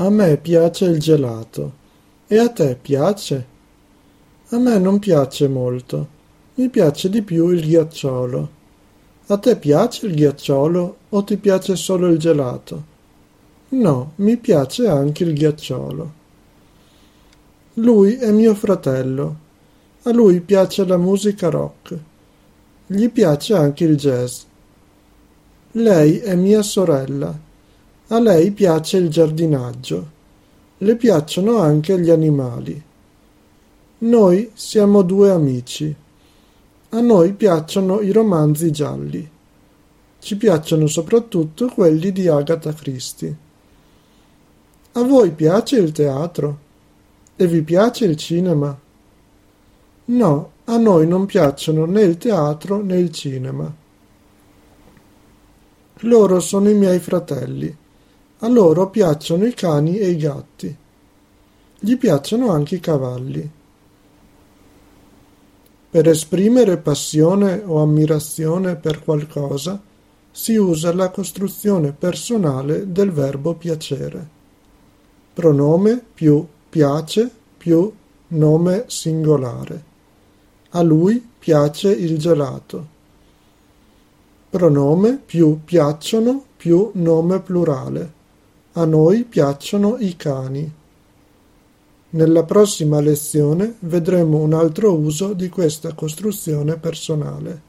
A me piace il gelato. E a te piace? A me non piace molto. Mi piace di più il ghiacciolo. A te piace il ghiacciolo o ti piace solo il gelato? No, mi piace anche il ghiacciolo. Lui è mio fratello. A lui piace la musica rock. Gli piace anche il jazz. Lei è mia sorella. A lei piace il giardinaggio. Le piacciono anche gli animali. Noi siamo due amici. A noi piacciono i romanzi gialli. Ci piacciono soprattutto quelli di Agatha Christie. A voi piace il teatro? E vi piace il cinema? No, a noi non piacciono né il teatro né il cinema. Loro sono i miei fratelli. A loro piacciono i cani e i gatti. Gli piacciono anche i cavalli. Per esprimere passione o ammirazione per qualcosa si usa la costruzione personale del verbo piacere. Pronome più piace più nome singolare. A lui piace il gelato. Pronome più piacciono più nome plurale. A noi piacciono i cani. Nella prossima lezione vedremo un altro uso di questa costruzione personale.